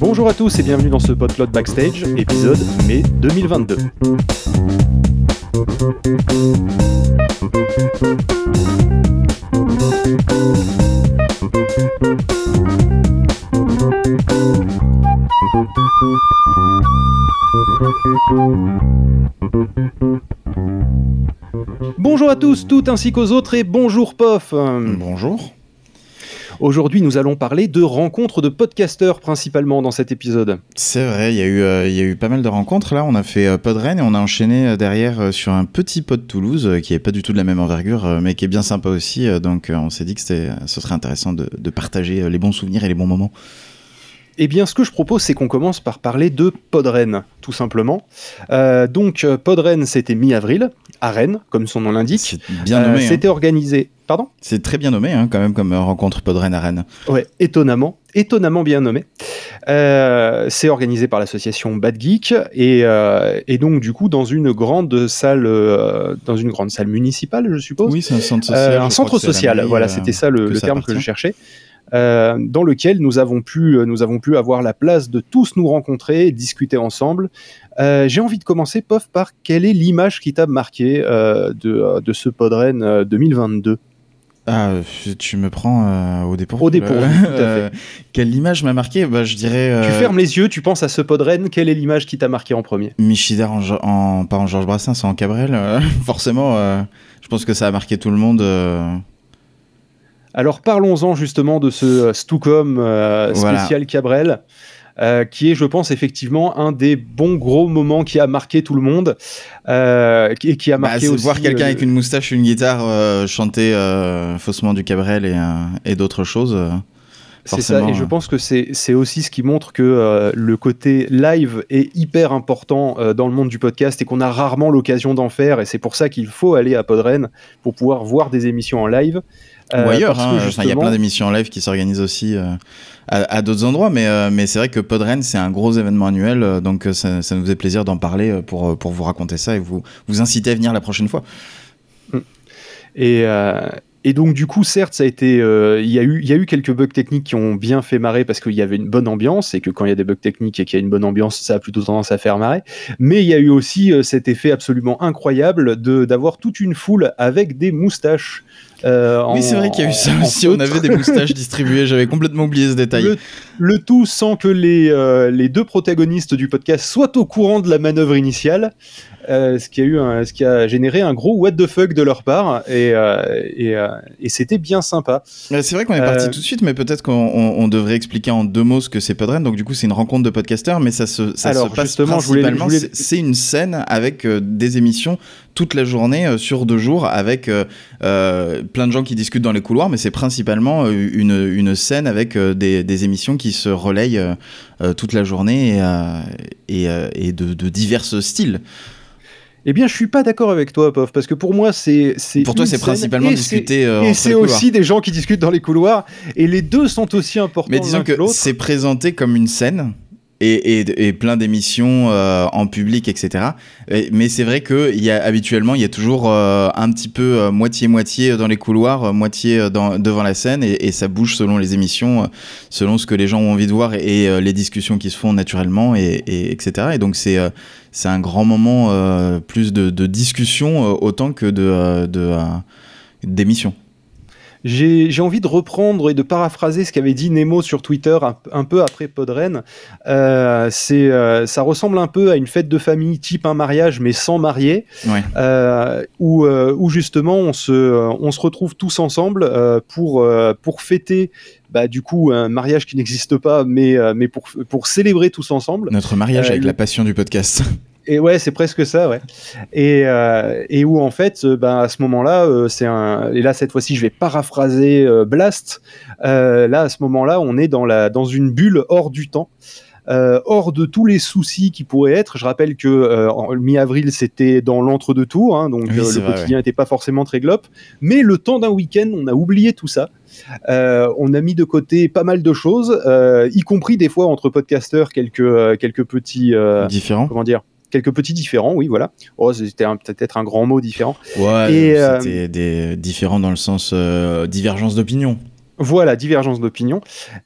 Bonjour à tous et bienvenue dans ce Potlot Backstage, épisode mai 2022. Bonjour à tous, toutes ainsi qu'aux autres et bonjour Pof. Bonjour. Aujourd'hui, nous allons parler de rencontres de podcasteurs principalement dans cet épisode. C'est vrai, il y, a eu, euh, il y a eu pas mal de rencontres là. On a fait euh, Podren et on a enchaîné euh, derrière euh, sur un petit pod Toulouse qui est pas du tout de la même envergure, mais qui est bien sympa aussi. donc on s'est dit que ce serait intéressant de, de partager les bons souvenirs et les bons moments. Eh bien, ce que je propose, c'est qu'on commence par parler de Podren, tout simplement. Euh, donc, euh, Podren, c'était mi-avril, à Rennes, comme son nom l'indique. Bien Euh, nommé. hein. C'était organisé. Pardon? C'est très bien nommé hein, quand même comme rencontre Podren à Rennes. Ouais, étonnamment, étonnamment bien nommé. Euh, c'est organisé par l'association Bad Geek et, et donc du coup dans une grande salle, dans une grande salle municipale, je suppose. Oui, c'est un centre social. un centre social, voilà, c'était ça le, terme que je cherchais. Euh, dans lequel nous avons pu, nous avons pu avoir la place de tous nous rencontrer, discuter ensemble. Euh, J'ai envie de commencer, Pof, par quelle est l'image qui t'a marqué euh, de, de ce Podren euh, 2022 Ah, euh, tu me prends euh, au dépourvu. Au dépourvu, tout à fait. Euh, quelle image m'a marqué? Bah, Je dirais. Tu euh, fermes les yeux, tu penses à ce Podren, quelle est l'image qui t'a marqué en premier? Michidar en, en- pas en Georges Brassens, en Cabrel, euh, forcément, euh, je pense que ça a marqué tout le monde. Alors parlons-en justement de ce euh, Stucom euh, Voilà. spécial Cabrel, euh, qui est, je pense, effectivement un des bons gros moments qui a marqué tout le monde euh, et qui a bah, marqué aussi. voir quelqu'un avec une moustache une guitare euh, chanter faussement du Cabrel et, et d'autres choses. C'est ça, et je pense que c'est aussi ce qui montre que euh, le côté live est hyper important euh, dans le monde du podcast et qu'on a rarement l'occasion d'en faire. Et c'est pour ça qu'il faut aller à Podren pour pouvoir voir des émissions en live. Euh, Ou ailleurs, hein, il y a plein d'émissions en live qui s'organisent aussi à, à d'autres endroits, mais, mais c'est vrai que Podren, c'est un gros événement annuel, donc ça, ça nous faisait plaisir d'en parler pour, pour vous raconter ça et vous, vous inciter à venir la prochaine fois. Et, euh, et donc, du coup, certes, ça a été. euh, Il y, a eu- il y a eu quelques bugs techniques qui ont bien fait marrer parce qu'il y avait une bonne ambiance et que quand il y a des bugs techniques et qu'il y a une bonne ambiance, ça a plutôt tendance à faire marrer. Mais il y a eu aussi euh, cet effet absolument incroyable de d'avoir toute une foule avec des moustaches. euh, oui, c'est vrai qu'il y a eu ça aussi, on avait des moustaches distribuées, j'avais complètement oublié ce détail. Le, le tout sans que les, les deux protagonistes du podcast soient au courant de la manœuvre initiale, euh, ce, qui a eu un- ce qui a généré un gros what the fuck de leur part, et, euh, et, euh, et c'était bien sympa. C'est vrai qu'on est parti tout de suite, mais peut-être qu'on on- on devrait expliquer en deux mots ce que c'est Podren. Donc du coup, c'est une rencontre de podcasteurs, mais ça se, ça Alors, se passe justement, principalement. voulais- c'est- une scène avec des émissions toute la journée sur deux jours, avec plein de gens qui discutent dans les couloirs, mais c'est principalement une, une scène avec des, des émissions qui se relayent toute la journée et, et, et de, de divers styles. Eh bien, je suis pas d'accord avec toi, Pof, parce que pour moi, c'est. c'est Pour toi, c'est principalement euh, c'est- Et c'est couloirs. aussi des gens qui discutent dans les couloirs, et les deux sont aussi importants. Mais disons que l'autre. c'est présenté comme une scène. Et, plein d'émissions euh, en public, etc. Et- mais c'est vrai que il y a, habituellement, il y a toujours euh, un petit peu euh, moitié-moitié dans les couloirs, moitié devant la scène, et, ça bouge selon les émissions, selon ce que les gens ont envie de voir, et, les discussions qui se font naturellement, et, et etc. Et donc c'est un grand moment plus de, de discussion autant que de euh, de, d'émission. J'ai envie de reprendre et de paraphraser ce qu'avait dit Nemo sur Twitter un, un peu après Podren. Euh, c'est, euh, ça ressemble un peu à une fête de famille type un mariage mais sans Ouais. euh, où, où justement on se, on se retrouve tous ensemble pour, pour fêter bah, du coup un mariage qui n'existe pas mais, mais pour, pour célébrer tous ensemble. Notre mariage avec la passion du podcast. Et ouais, c'est presque ça, ouais. Et, euh, et où en fait, euh, ben, à ce moment-là, euh, c'est un. Et là, cette fois-ci, je vais paraphraser euh, Blast. Euh, là, à ce moment-là, on est dans, la, dans une bulle hors du temps. hors de tous les soucis qui pourraient être. Je rappelle que mi-avril, c'était dans l'entre-deux tours, hein, donc le quotidien n'était pas forcément très glop. Mais le temps d'un week-end, on a oublié tout ça. on a mis de côté pas mal de choses, y compris des fois entre podcasteurs quelques, quelques petits... Différents Comment dire quelques petits différents, oui, voilà. Oh, c'était peut-être un grand mot différent. Ouais, euh, c'était des différents dans le sens euh, divergence d'opinion. Voilà, divergence d'opinion.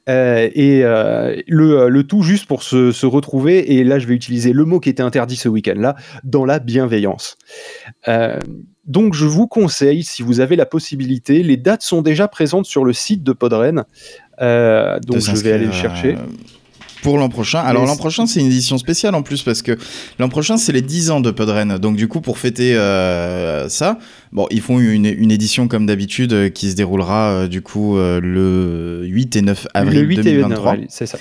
Euh, et le, le, tout juste pour se, se, retrouver, et là je vais utiliser le mot qui était interdit ce week-end-là, dans la bienveillance. donc je vous conseille, si vous avez la possibilité, les dates sont déjà présentes sur le site de Podren. donc je vais aller le chercher pour l'an prochain. Alors l'an prochain, c'est une édition spéciale en plus parce que l'an prochain, c'est les 10 ans de Podren. Donc du coup, pour fêter euh, ça, bon, ils font une, édition comme d'habitude euh, qui se déroulera euh, du coup le 8 et 9 avril le 8 2023. c'est ça.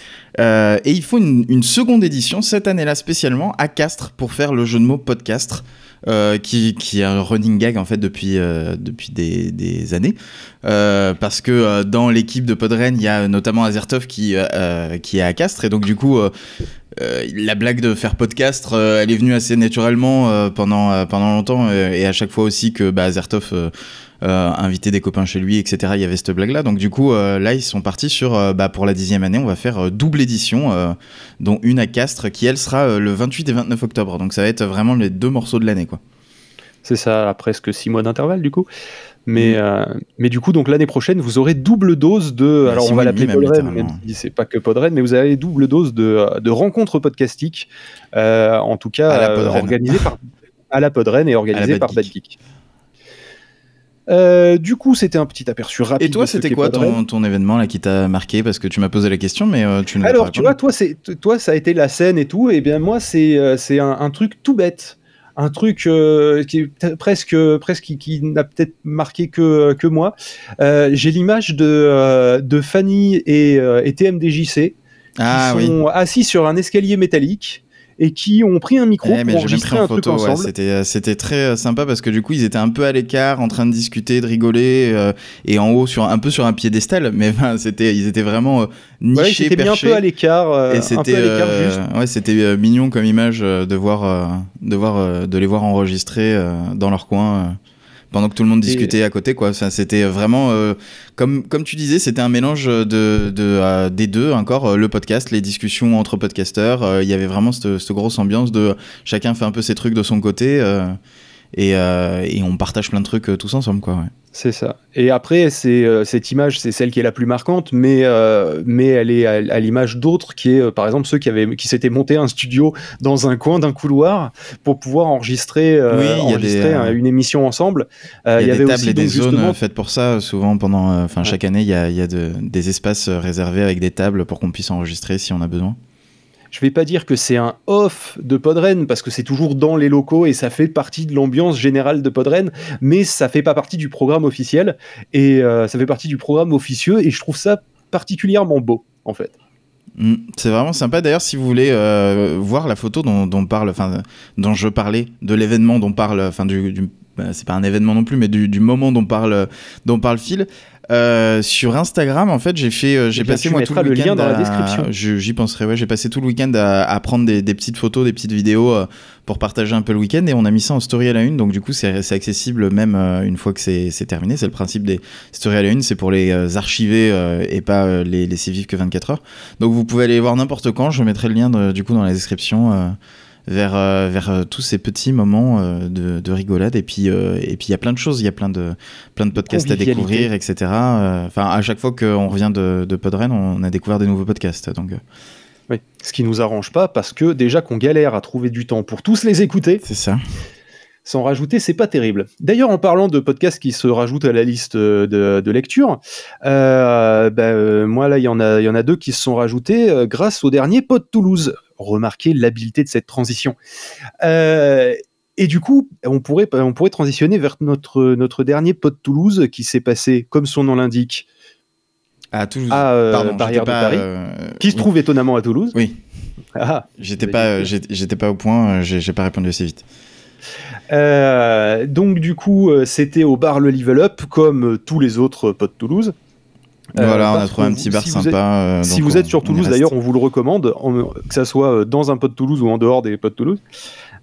et ils font une, une seconde édition cette année-là spécialement à Castres pour faire le jeu de mots Podcastre. Euh, qui, qui est un running gag en fait depuis, euh, depuis des, années. Euh, parce que dans l'équipe de Podren, il y a notamment Azertov qui, qui est à Castres. Et donc, du coup, la blague de faire podcast, elle est venue assez naturellement pendant, pendant longtemps. et à chaque fois aussi que bah, Azertov inviter des copains chez lui, etc. Il y avait cette blague-là. Donc du coup, euh, là, ils sont partis sur, euh, bah, pour la dixième année, on va faire double édition, dont une à Castres, qui elle sera le 28 et 29 octobre. Donc ça va être vraiment les deux morceaux de l'année, quoi. C'est ça, à presque six mois d'intervalle, du coup. Mais, mm. mais du coup, donc l'année prochaine, vous aurez double dose de. alors, on va l'appeler Podren, même si c'est pas que Podren, mais vous avez double dose de, de rencontres podcastiques, en tout cas organisées par à la Podren et organisées par Bad Geek. Euh, du coup, c'était un petit aperçu rapide. Et toi, c'était quoi ton, ton, événement là qui t'a marqué? Parce que tu m'as posé la question, mais euh, tu ne Alors, tu vois, toi, c'est toi, ça a été la scène et tout. Et bien moi, c'est euh, c'est un, truc tout bête, un truc qui est presque presque qui, n'a peut-être marqué que que moi. J'ai l'image de de Fanny et, et TMDJC ah, qui sont assis sur un escalier métallique et qui ont pris un micro pour enregistrer un truc ensemble. c'était euh, c'était très euh, sympa parce que du coup ils étaient un peu à l'écart, en train de discuter, de rigoler euh, et en haut sur un peu sur un piédestal, mais c'était ils étaient vraiment nichés, ouais, bien un peu à l'écart. et c'était ouais c'était mignon comme image de voir de voir de les voir enregistrer dans leur coin pendant que tout le monde discutait à côté quoi c'était vraiment euh, comme comme tu disais c'était un mélange de, de euh, des deux encore euh, le podcast les discussions entre podcasteurs il y avait vraiment cette, cette, grosse ambiance de chacun fait un peu ses trucs de son côté et, et on partage plein de trucs tous ensemble quoi ouais. C'est ça. Et après, c'est euh, cette image, c'est celle qui est la plus marquante, mais euh, mais elle est à, l'image d'autres, qui est euh, par exemple ceux qui avaient qui s'étaient monté un studio dans un coin d'un couloir pour pouvoir enregistrer, une émission ensemble. Il y, a des tables et des zones faites pour ça. Souvent, pendant, enfin chaque année, il y a, y a des espaces réservés avec des tables pour qu'on puisse enregistrer si on a besoin je vais pas dire que c'est un off de Podren parce que c'est toujours dans les locaux et ça fait partie de l'ambiance générale de Podren, mais ça fait pas partie du programme officiel et euh, ça fait partie du programme officieux et je trouve ça particulièrement beau en fait. Mm, c'est vraiment sympa. D'ailleurs, si vous voulez euh, voir la photo dont, parle, enfin, dont je parlais, de l'événement dont parle, enfin, du, bah, c'est pas un événement non plus, mais du, du moment dont parle, dont parle Phil, euh, sur Instagram, en fait, j'ai fait, euh, j'ai passé moi tout le, week-end dans la description. J'y penserai. Ouais, j'ai passé tout le week-end à, prendre des, petites photos, des petites vidéos euh, pour partager un peu le week-end, et on a mis ça en story à la une. Donc du coup, c'est accessible même une fois que c'est terminé. C'est le principe des stories à la une, c'est pour les archiver et pas les laisser vivre que 24 heures. Donc vous pouvez aller voir n'importe quand. Je mettrai le lien du coup dans la description vers, euh, vers euh, tous ces petits moments euh, de, de, rigolade. Et puis, et puis il y a plein de choses, il y a plein de, plein de podcasts à découvrir, etc. Enfin, à chaque fois qu'on revient de, de Podren, on a découvert des nouveaux podcasts. Donc. Oui, ce qui nous arrange pas parce que déjà qu'on galère à trouver du temps pour tous les écouter. C'est ça. Sans rajouter, c'est pas terrible. D'ailleurs, en parlant de podcasts qui se rajoutent à la liste de, de lecture, euh, ben, moi là, il y en a, il y en a deux qui se sont rajoutés grâce au dernier Pod Toulouse remarquer l'habileté de cette transition. Euh, et du coup, on pourrait, on pourrait transitionner vers notre, notre dernier pod Toulouse qui s'est passé, comme son nom l'indique, à Toulouse. À euh, Barrière de Paris, euh, qui se trouve étonnamment à Toulouse. Oui. Ah, j'étais pas, j'étais pas au point, j'ai pas répondu assez vite. donc du coup, c'était au bar Le Level Up, comme tous les autres pods Toulouse. Voilà, on a trouvé un petit bar si vous sympa. êtes- euh, Si vous êtes sur on y Toulouse, d'ailleurs, on vous le recommande, que ça soit euh, dans un pod Toulouse ou en dehors des pods Toulouse,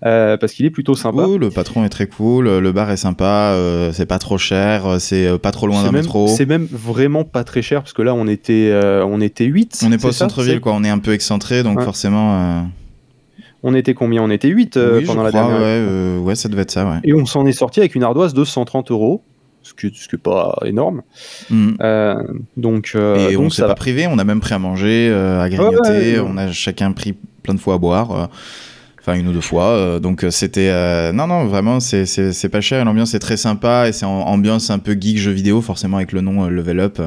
euh, parce qu'il est plutôt sympa. Oh, le patron est très cool, le bar est sympa, euh, c'est pas trop cher, c'est euh, pas trop loin d'un métro. c'est même vraiment pas très cher, parce que là, on était, euh, on était 8. On n'est pas au centre-ville, quoi. On est un peu excentré, donc Ouais. forcément. euh, On était combien? On était 8 euh, oui, pendant je la crois, dernière. ouais, euh, ouais, ça devait être ça, ouais. Et on s'en est sorti avec une ardoise de 130 euros, ce qui ce qui est pas énorme. Mm. Euh, donc, euh, Et donc on s'est pas va. privé, on a même pris à manger, euh, à grignoter, Ouais, ouais, ouais. on a chacun pris plein de fois à boire, enfin une ou deux fois. donc c'était, non non vraiment c'est pas cher, l'ambiance est très sympa et c'est ambiance un peu geek jeu vidéo forcément avec le nom Level Up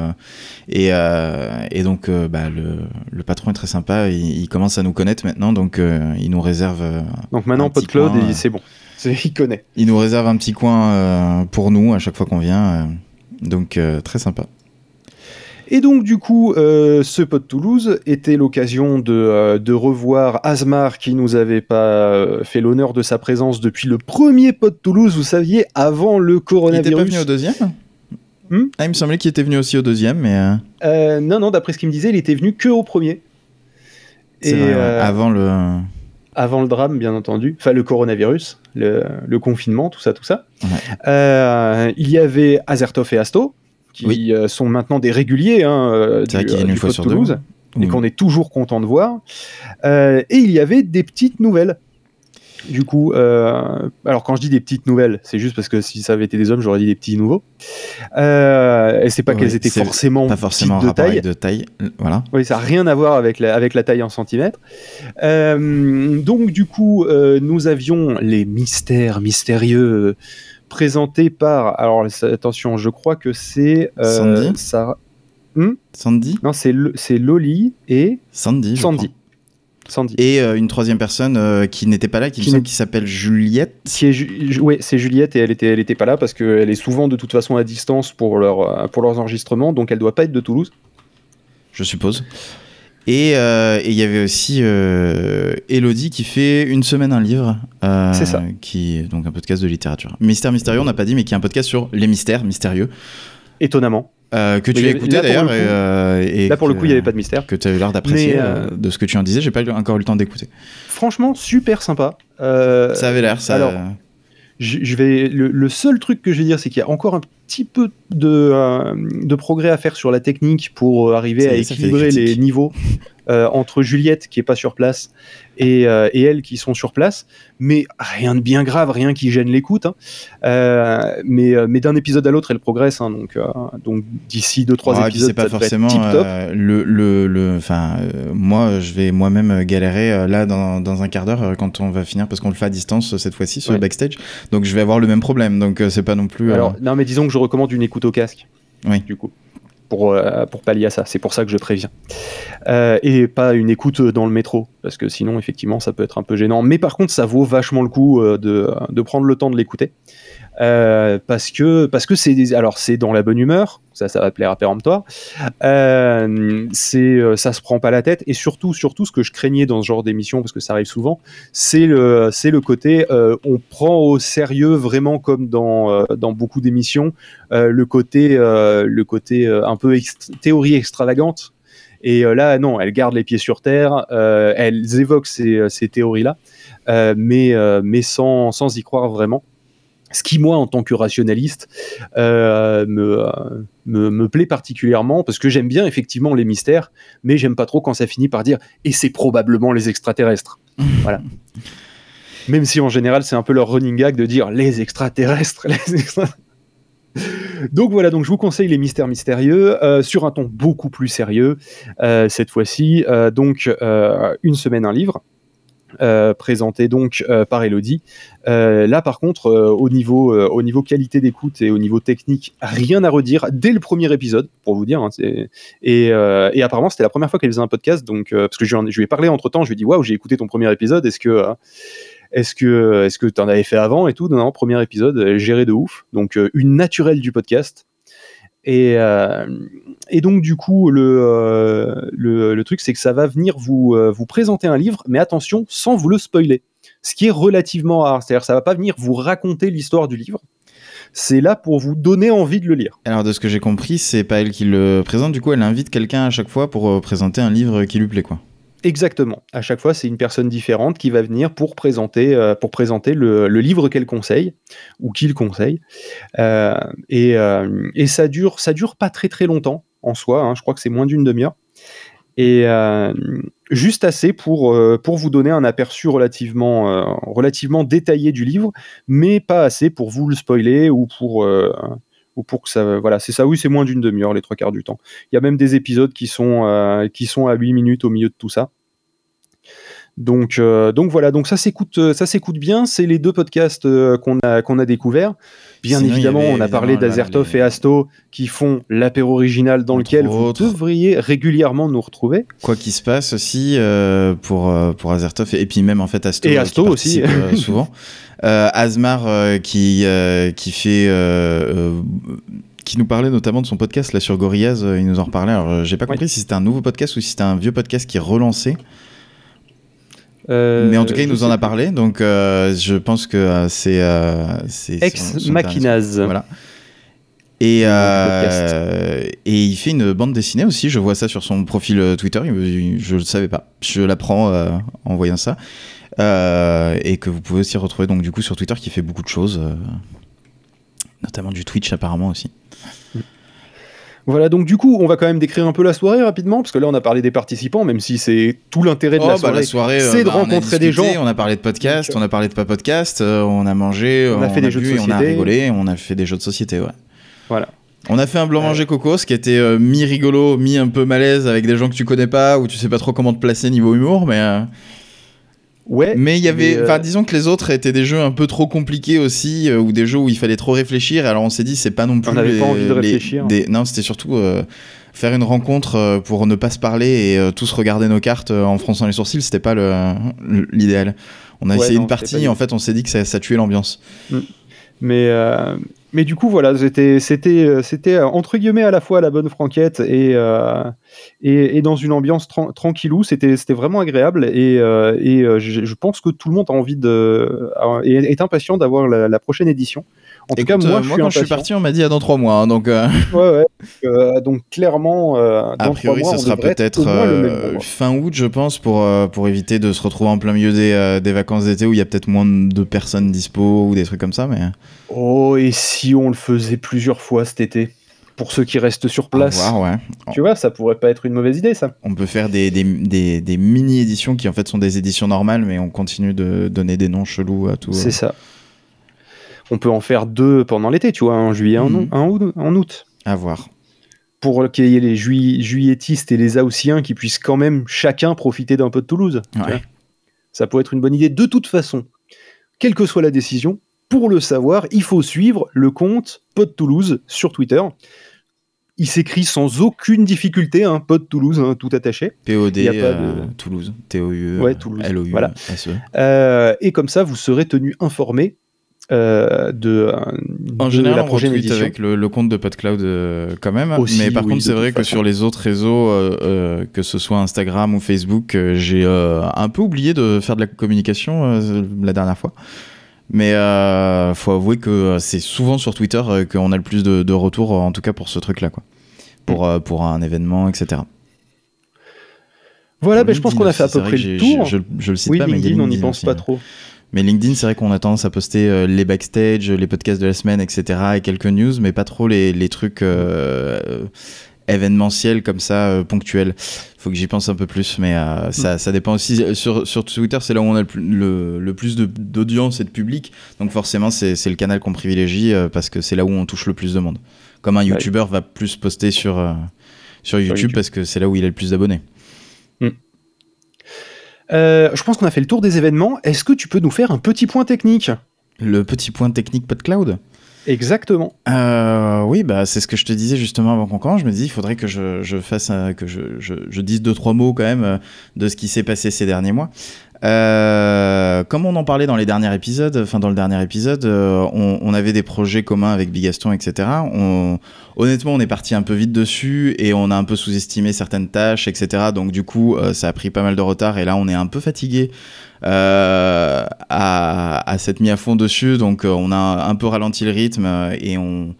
et et donc bah, le le patron est très sympa, il, il commence à nous connaître maintenant donc il nous réserve Donc maintenant, PodCloud, c'est bon. Il connaît. il nous réserve un petit coin euh, pour nous à chaque fois qu'on vient, euh, donc euh, très sympa. Et donc, du coup, euh, ce pod Toulouse était l'occasion de, euh, de revoir Asmar qui nous avait pas fait l'honneur de sa présence depuis le premier pod Toulouse, vous saviez, avant le Il était coronavirus. pas venu au deuxième? Hmm? Ah, il me semblait qu'il était venu aussi au deuxième, mais euh, non, non, d'après ce qu'il me disait, il était venu que au premier. c'est Et vrai, avant le. avant le drame, bien entendu, enfin le coronavirus, le, le confinement, tout ça, tout ça. Ouais. Euh, il y avait Azertov et Asto, qui Oui. euh, sont maintenant des réguliers hein, euh, du, une fois sur deux, Toulouse, ouais. et Oui. qu'on est toujours content de voir. Et il y avait des petites nouvelles. Du coup, euh, alors quand je dis des petites nouvelles, c'est juste parce que si ça avait été des hommes, j'aurais dit des petits nouveaux. Euh, et c'est pas qu'elles étaient forcément Pas forcément de taille. de taille. euh, Voilà. Oui, ça n'a rien à voir avec la, avec la taille en centimètres. Euh, donc, du coup, nous avions les mystères mystérieux présentés par. Alors, attention, je crois que c'est. Sandy Sarah- Sandy? Non, c'est Lo- c'est Loli et Sandy. Sandy. Sandy. Et euh, une troisième personne euh, qui n'était pas là, qui, s'appelle Juliette. Ju- ouais, c'est Juliette et elle était, elle était pas là parce qu'elle est souvent de toute façon à distance pour, leur, euh, pour leurs enregistrements, donc elle doit pas être de Toulouse. je suppose. Et euh, il y avait aussi euh, Elodie qui fait une semaine un livre. euh, C'est ça. Qui est donc un podcast de littérature. Mystère mystérieux, on n'a pas dit, mais qui est un podcast sur les mystères mystérieux. Étonnamment. euh, que Mais tu as écouté d'ailleurs. et, euh, et Là, pour le coup, il n'y avait pas de mystère. Que tu as eu l'air d'apprécier euh, de ce que tu en disais. J'ai pas encore eu le temps d'écouter. Franchement, super sympa. Ça avait l'air, ça. alors, je, vais, le, le seul truc que je vais dire, c'est qu'il y a encore un petit peu de, de progrès à faire sur la technique pour arriver à équilibrer les niveaux euh, entre Juliette qui est pas sur place et, euh, et elle qui sont sur place. Mais rien de bien grave, rien qui gêne l'écoute. hein. Euh, mais euh, mais d'un épisode à l'autre, elle progresse. hein, donc donc d'ici deux trois puis épisodes, c'est pas ça être forcément euh, le le enfin moi je vais moi-même galérer là dans, dans un quart d'heure quand on va finir parce qu'on le fait à distance cette fois-ci sur Ouais. le backstage donc je vais avoir le même problème donc c'est pas non plus Alors, non, mais disons que je recommande une écoute au casque. Oui. Du coup. Pour, euh, pour pallier à ça. C'est pour ça que je préviens. Euh, et pas une écoute dans le métro. Parce que sinon, effectivement, ça peut être un peu gênant. Mais par contre, ça vaut vachement le coup euh, de, de prendre le temps de l'écouter. Euh, parce que parce que c'est alors c'est dans la bonne humeur ça ça va plaire à péremptoire euh, c'est euh, ça se prend pas la tête et surtout surtout ce que je craignais dans ce genre d'émission parce que ça arrive souvent c'est le le côté on prend au sérieux vraiment comme dans dans beaucoup d'émissions le côté le côté un peu théorie extravagante et euh, là non elles gardent les pieds sur terre euh, elles évoquent ces, ces théories là mais euh, mais sans sans y croire vraiment ce qui, moi, en tant que rationaliste, euh, me, euh, me, me plaît particulièrement parce que j'aime bien effectivement les mystères, mais j'aime pas trop quand ça finit par dire et c'est probablement les extraterrestres. voilà. Même si en général c'est un peu leur running gag de dire les extraterrestres. Les extra- donc voilà, donc je vous conseille les mystères mystérieux euh, sur un ton beaucoup plus sérieux euh, cette fois-ci. Euh, donc une semaine un livre. Présenté donc par Elodie. Là, par contre, au, niveau, au niveau qualité d'écoute et au niveau technique, rien à redire dès le premier épisode, pour vous dire. hein, et, apparemment, c'était la première fois qu'elle faisait un podcast, donc parce que je, je lui ai parlé entre temps, je lui ai dit waouh, j'ai écouté ton premier épisode. Est-ce que est-ce que est-ce que tu en avais fait avant et tout? Non, non, premier épisode, elle géré de ouf. Donc euh, une naturelle du podcast. Et, euh, et donc du coup, le, euh, le, truc, c'est que ça va venir vous, euh, vous présenter un livre, mais attention, sans vous le spoiler. Ce qui est relativement rare. C'est-à-dire, ça va pas venir vous raconter l'histoire du livre. c'est là pour vous donner envie de le lire. Alors, de ce que j'ai compris, c'est pas elle qui le présente, du coup, elle invite quelqu'un à chaque fois pour euh, présenter un livre qui lui plaît, quoi. Exactement. À chaque fois, c'est une personne différente qui va venir pour présenter, euh, pour présenter le, livre qu'elle conseille ou qu'il conseille. Euh, et, euh, et ça dure, ça dure pas très très longtemps en soi. hein. je crois que c'est moins d'une demi-heure. Et juste assez pour, pour vous donner un aperçu relativement, relativement détaillé du livre, mais pas assez pour vous le spoiler ou pour, ou pour que ça. Voilà, c'est ça, oui, c'est moins d'une demi-heure les trois quarts du temps. Il y a même des épisodes qui sont, euh, qui sont à 8 minutes au milieu de tout ça. Donc, euh, donc voilà, donc ça s'écoute, euh, ça s'écoute bien. C'est les deux podcasts euh, qu'on a, qu'on a découverts. Bien Sinon, évidemment, avait on a parlé d'Azertov les- et Asto qui font l'apéro original dans Entre lequel vous devriez régulièrement nous retrouver. Quoi qu'il se passe aussi pour, pour Azertov et, et puis même en fait Asto, Et Asto aussi. souvent. Euh, Asmar euh, qui, euh, qui fait. qui nous parlait notamment de son podcast là sur Gorillaz, euh, il nous en reparlait. Alors euh, j'ai pas Oui. compris si c'était un nouveau podcast ou si c'était un vieux podcast qui est relancé. Euh, Mais en tout cas, il nous en a parlé, donc je pense que c'est. Ex Machinaz. Voilà. Et, et il fait une bande dessinée aussi, je vois ça sur son profil Twitter, je ne le savais pas, je l'apprends en voyant ça. Euh, et que vous pouvez aussi retrouver donc du coup sur Twitter qui fait beaucoup de choses, euh, notamment du Twitch apparemment aussi. Voilà, donc du coup, on va quand même décrire un peu la soirée rapidement, parce que là, on a parlé des participants, même si c'est tout l'intérêt de Oh, la bah, soirée. la soirée, euh, c'est de bah, on a rencontrer des gens. On a parlé de podcast, Donc, on a parlé de pas podcast, euh, on a mangé, On a fait des jeux de et on a société. rigolé, on a fait des jeux de société, ouais. Voilà. On a fait un blanc manger coco, ce qui était euh, mi rigolo, mi un peu malaise avec des gens que tu connais pas ou tu sais pas trop comment te placer niveau humour, mais Ouais. mais il y avait, euh, disons que les autres étaient des jeux un peu trop compliqués aussi euh, ou des jeux où il fallait trop réfléchir. Alors on s'est dit c'est pas non plus. On n'avait pas envie de les- réfléchir. des- Non, c'était surtout euh, faire une rencontre euh, pour ne pas se parler et euh, tous regarder nos cartes euh, en fronçant les sourcils. C'était pas le- l'idéal. On a Ouais, essayé non, une partie et en fait on s'est dit que ça, ça tuait l'ambiance. Mais, euh, mais du coup, voilà, c'était, euh, euh, entre guillemets à la fois la bonne franquette et, dans une ambiance tran- tranquillou. C'était, vraiment agréable et, je, pense que tout le monde a envie de, est, impatient d'avoir la prochaine édition. En tout Écoute, cas, moi, euh, je quand je suis parti, on m'a dit à dans trois mois, hein, donc. euh, Ouais, ouais. Euh, donc clairement, euh, dans A priori, mois, sera peut-être euh, fin août, je pense, pour, euh, pour éviter de se retrouver en plein milieu des, euh, des vacances d'été où il y a peut-être moins de personnes dispo ou des trucs comme ça. Mais Oh, et si on le faisait plusieurs fois cet été pour ceux qui restent sur place, voir, ouais. tu vois, ça pourrait pas être une mauvaise idée, ça. On peut faire des, des, des, des mini-éditions qui en fait sont des éditions normales, mais on continue de donner des noms chelous à tout. C'est ça. On peut en faire deux pendant l'été, tu vois, en juillet, en, Mhm. août- en août, en août. À voir. Pour qu'il y ait les juillet- juilletistes et les haussiens qui puissent quand même chacun profiter d'un peu de Toulouse. Ouais. Ça peut être une bonne idée. De toute façon, quelle que soit la décision, pour le savoir, il faut suivre le compte Pod Toulouse sur Twitter. Il s'écrit sans aucune difficulté, hein, Pod Toulouse, hein, tout attaché. POD pas euh, de- Toulouse. T-O-U. Ouais, Toulouse. L-O-U. Voilà. S-E. Euh, et comme ça, vous serez tenu informé euh, de, En de général, la on prochaine retweet édition. avec le, le compte de PodCloud euh, quand même. Aussi, mais par oui, contre, c'est vrai que façon. sur les autres réseaux, euh, euh, que ce soit Instagram ou Facebook, euh, j'ai euh, un peu oublié de faire de la communication euh, la dernière fois. Mais euh, faut avouer que euh, c'est souvent sur Twitter euh, qu'on a le plus de, de retours, en tout cas pour ce truc-là, quoi. Pour, euh, pour un événement, etc. Voilà, Pour ben, je pense LinkedIn qu'on a fait à peu près le tour. Je, je- je le cite oui, pas, mais il y a LinkedIn, on n'y LinkedIn pense aussi, pas hein. Mais LinkedIn, c'est vrai qu'on a tendance à poster euh, les backstage, les podcasts de la semaine, etc. et quelques news, mais pas trop les, les trucs euh, euh, événementiels comme ça, euh, ponctuels. Faut que j'y pense un peu plus, mais euh, ça, ça dépend aussi. Sur, sur Twitter, c'est là où on a le, plus- le, le plus de- d'audience et de public, donc forcément, c'est le canal qu'on privilégie euh, parce que c'est là où on touche le plus de monde. Comme un YouTuber va plus poster sur, sur YouTube YouTube. parce que c'est là où il a le plus d'abonnés. Euh, je pense qu'on a fait le tour des événements. Est-ce que tu peux nous faire un petit point technique? Le petit point technique PodCloud? Exactement. Euh, oui, bah, c'est ce que je te disais justement avant qu'on commence. Je me dis, il faudrait que je, je fasse, un- que je, je, je dise deux trois mots quand même euh, de ce qui s'est passé ces derniers mois. Euh, comme on en parlait dans les derniers épisodes, enfin dans le dernier épisode, euh, on, avait des projets communs avec Bigaston, etc. On, honnêtement, on est parti un peu vite dessus et on a un peu sous-estimé certaines tâches, etc. Donc du coup, euh, ça a pris pas mal de retard et là, on est un peu fatigué à, à s'être mis à fond dessus. Donc on a un peu ralenti le rythme et on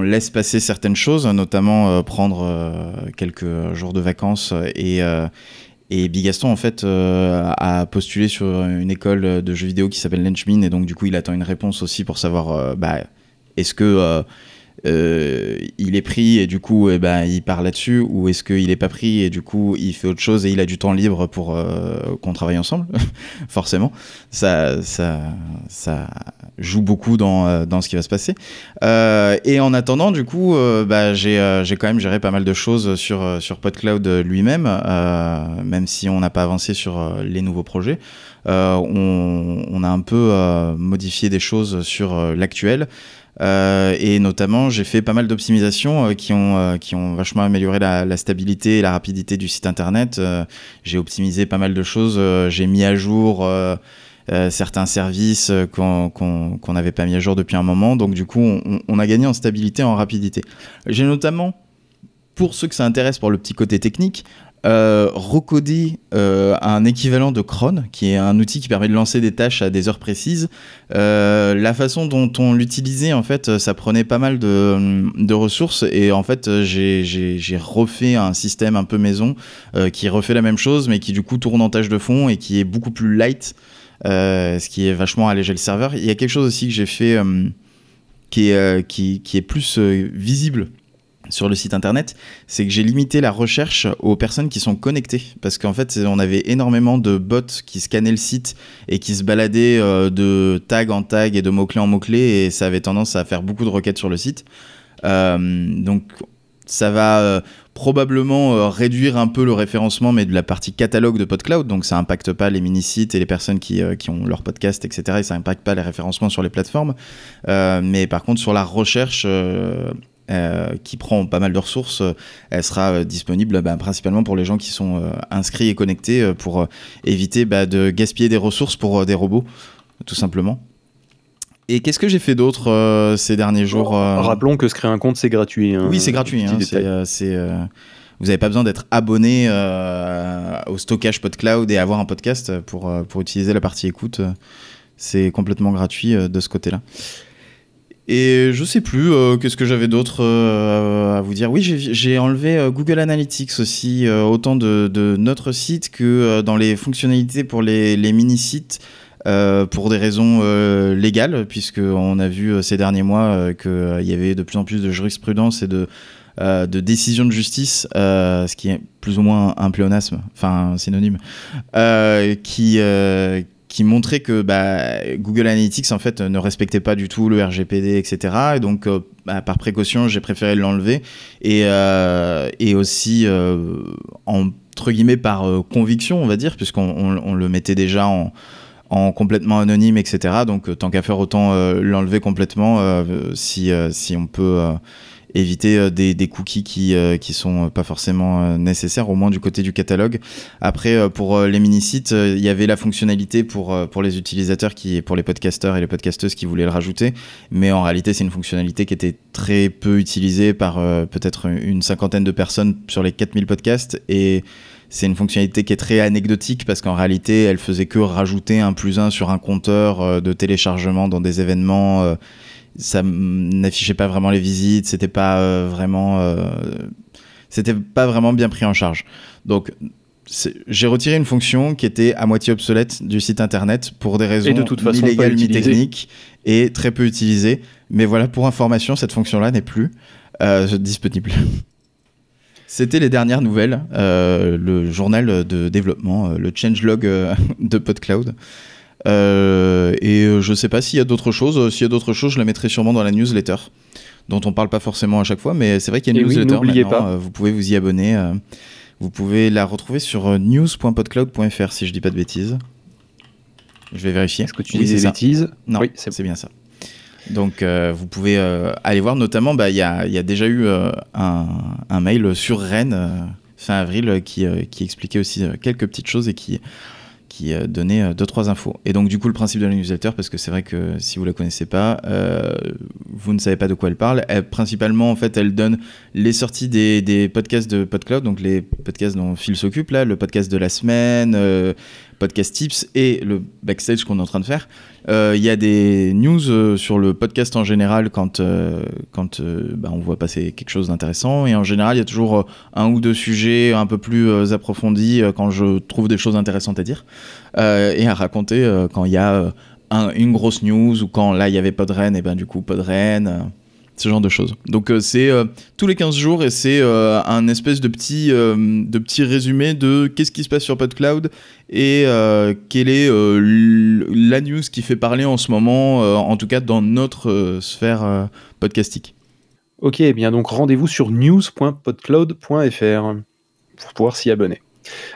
laisse passer certaines choses, notamment prendre quelques jours de vacances et, et Bigaston, en fait, euh, a postulé sur une école de jeux vidéo qui s'appelle Lenchmin, et donc du coup, il attend une réponse aussi pour savoir, euh, bah, est-ce que euh, il est pris et du coup eh ben, il part là-dessus ou est-ce qu'il est pas pris et du coup il fait autre chose et il a du temps libre pour euh, qu'on travaille ensemble? Forcément. Ça, ça, ça joue beaucoup dans, euh, dans ce qui va se passer. Et en attendant du coup bah, j'ai quand même géré pas mal de choses sur, sur PodCloud lui-même même si on n'a pas avancé sur les nouveaux projets. On, a un peu modifié des choses sur l'actuel euh, et notamment, j'ai fait pas mal d'optimisations euh, qui, ont, euh, qui ont vachement amélioré la, stabilité et la rapidité du site internet. j'ai optimisé pas mal de choses. j'ai mis à jour certains services qu'on n'avait pas mis à jour depuis un moment. Donc, du coup, on, on a gagné en stabilité et en rapidité. J'ai notamment pour ceux que ça intéresse pour le petit côté technique, euh, recoder euh, un équivalent de cron, qui est un outil qui permet de lancer des tâches à des heures précises. Euh, la façon dont on l'utilisait, en fait, ça prenait pas mal de, ressources et en fait, j'ai refait un système un peu maison qui refait la même chose, mais qui du coup tourne en tâche de fond et qui est beaucoup plus light, ce qui est vachement allégé le serveur. Il y a quelque chose aussi que j'ai fait qui, est plus visible sur le site internet, c'est que j'ai limité la recherche aux personnes qui sont connectées. Parce qu'en fait, on avait énormément de bots qui scannaient le site et qui se baladaient euh, de tag en tag et de mot-clé en mot-clé, et ça avait tendance à faire beaucoup de requêtes sur le site. Euh, donc, ça va euh, probablement réduire un peu le référencement, mais de la partie catalogue de PodCloud. Donc, ça impacte pas les mini-sites et les personnes qui, ont leur podcast, etc. Et ça impacte pas les référencements sur les plateformes. mais par contre, sur la recherche euh, qui prend pas mal de ressources, euh, elle sera euh, disponible bah, principalement pour les gens qui sont inscrits et connectés pour éviter bah, de gaspiller des ressources pour des robots, tout simplement. Et qu'est-ce que j'ai fait d'autre ces derniers jours Rappelons que se créer un compte, c'est gratuit. Hein, oui, c'est gratuit. Hein, c'est, vous n'avez pas besoin d'être abonné au stockage PodCloud et avoir un podcast pour, pour utiliser la partie écoute. C'est complètement gratuit de ce côté-là. Et je sais plus, euh, qu'est-ce que j'avais d'autre euh, à vous dire. Oui, j'ai enlevé euh, Google Analytics aussi, autant de, notre site que dans les fonctionnalités pour les, mini-sites. pour des raisons légales, puisqu'on a vu ces derniers mois qu'il y avait de plus en plus de jurisprudence et de, de décisions de justice, ce qui est plus ou moins un pléonasme, enfin un synonyme, qui, qui montrait que bah, Google Analytics en fait ne respectait pas du tout le RGPD, etc. Et donc euh, bah, par précaution, j'ai préféré l'enlever et, euh, et aussi euh, entre guillemets par conviction, on va dire, puisqu'on on, le mettait déjà en, en complètement anonyme, etc. Donc tant qu'à faire, autant l'enlever complètement si, si on peut éviter euh, des, cookies qui euh, qui sont pas forcément euh, nécessaires au moins du côté du catalogue. Après pour les mini sites il y avait la fonctionnalité pour pour les utilisateurs qui pour les podcasteurs et les podcasteuses qui voulaient le rajouter. Mais en réalité c'est une fonctionnalité qui était très peu utilisée par peut-être une cinquantaine de personnes sur les 4000 podcasts. Et c'est une fonctionnalité qui est très anecdotique parce qu'en réalité, elle faisait que rajouter un plus un sur un compteur de téléchargement dans des événements ça n'affichait pas vraiment les visites, c'était pas euh, vraiment, euh, c'était pas vraiment bien pris en charge. Donc j'ai retiré une fonction qui était à moitié obsolète du site internet pour des raisons de toute façon mi-légales, mi-techniques et très peu utilisées. Mais voilà, pour information, cette fonction-là n'est plus euh, disponible. C'était les dernières nouvelles, le journal de développement, le changelog de PodCloud. Euh, et euh, je sais pas s'il y a d'autres choses. Euh, s'il y a d'autres choses, je la mettrai sûrement dans la newsletter, dont on parle pas forcément à chaque fois, mais c'est vrai qu'il y a une newsletter. n'oubliez pas. vous pouvez vous y abonner. vous pouvez la retrouver sur news.podcloud.fr si je dis pas de bêtises. Je vais vérifier. Est-ce que tu dis des bêtises? Non, oui, c'est bien ça. Donc vous pouvez aller voir, notamment, bah, il y, a, y, a, déjà eu un, un, mail sur Rennes fin avril qui, qui expliquait aussi quelques petites choses et qui qui donnait deux trois infos. Et donc du coup le principe de la newsletter, parce que c'est vrai que si vous la connaissez pas, vous ne savez pas de quoi elle parle. Elle, principalement en fait, elle donne les sorties des, des podcasts de PodCloud, donc les podcasts dont Phil s'occupe là, le podcast de la semaine podcast tips et le backstage qu'on est en train de faire. Euh, il y a des news euh, sur le podcast en général quand, euh, quand bah, on voit passer quelque chose d'intéressant. Et en général, il y a toujours un ou deux sujets un peu plus approfondis quand je trouve des choses intéressantes à dire et à raconter quand il y a une grosse news ou quand là il y avait Podren et ben du coup Podren ce genre de choses. Donc euh, c'est euh, tous les 15 jours et c'est euh, un espèce de petit, de petit résumé de qu'est-ce qui se passe sur PodCloud et quelle est la news qui fait parler en ce moment, en tout cas dans notre sphère podcastique. Ok, eh bien donc rendez-vous sur news.podcloud.fr pour pouvoir s'y abonner.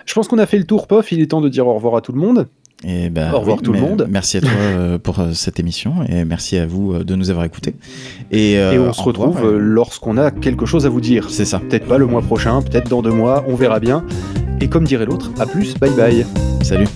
Je pense qu'on a fait le tour, Pof, il est temps de dire au revoir à tout le monde. Et ben, Au revoir tout le monde. Merci à toi euh, pour euh, cette émission et merci à vous euh, de nous avoir écoutés. Et, on se retrouve lorsqu'on a quelque chose à vous dire. C'est ça. Peut-être pas le mois prochain, peut-être dans deux mois, on verra bien. Et comme dirait l'autre, à plus, bye bye. Salut.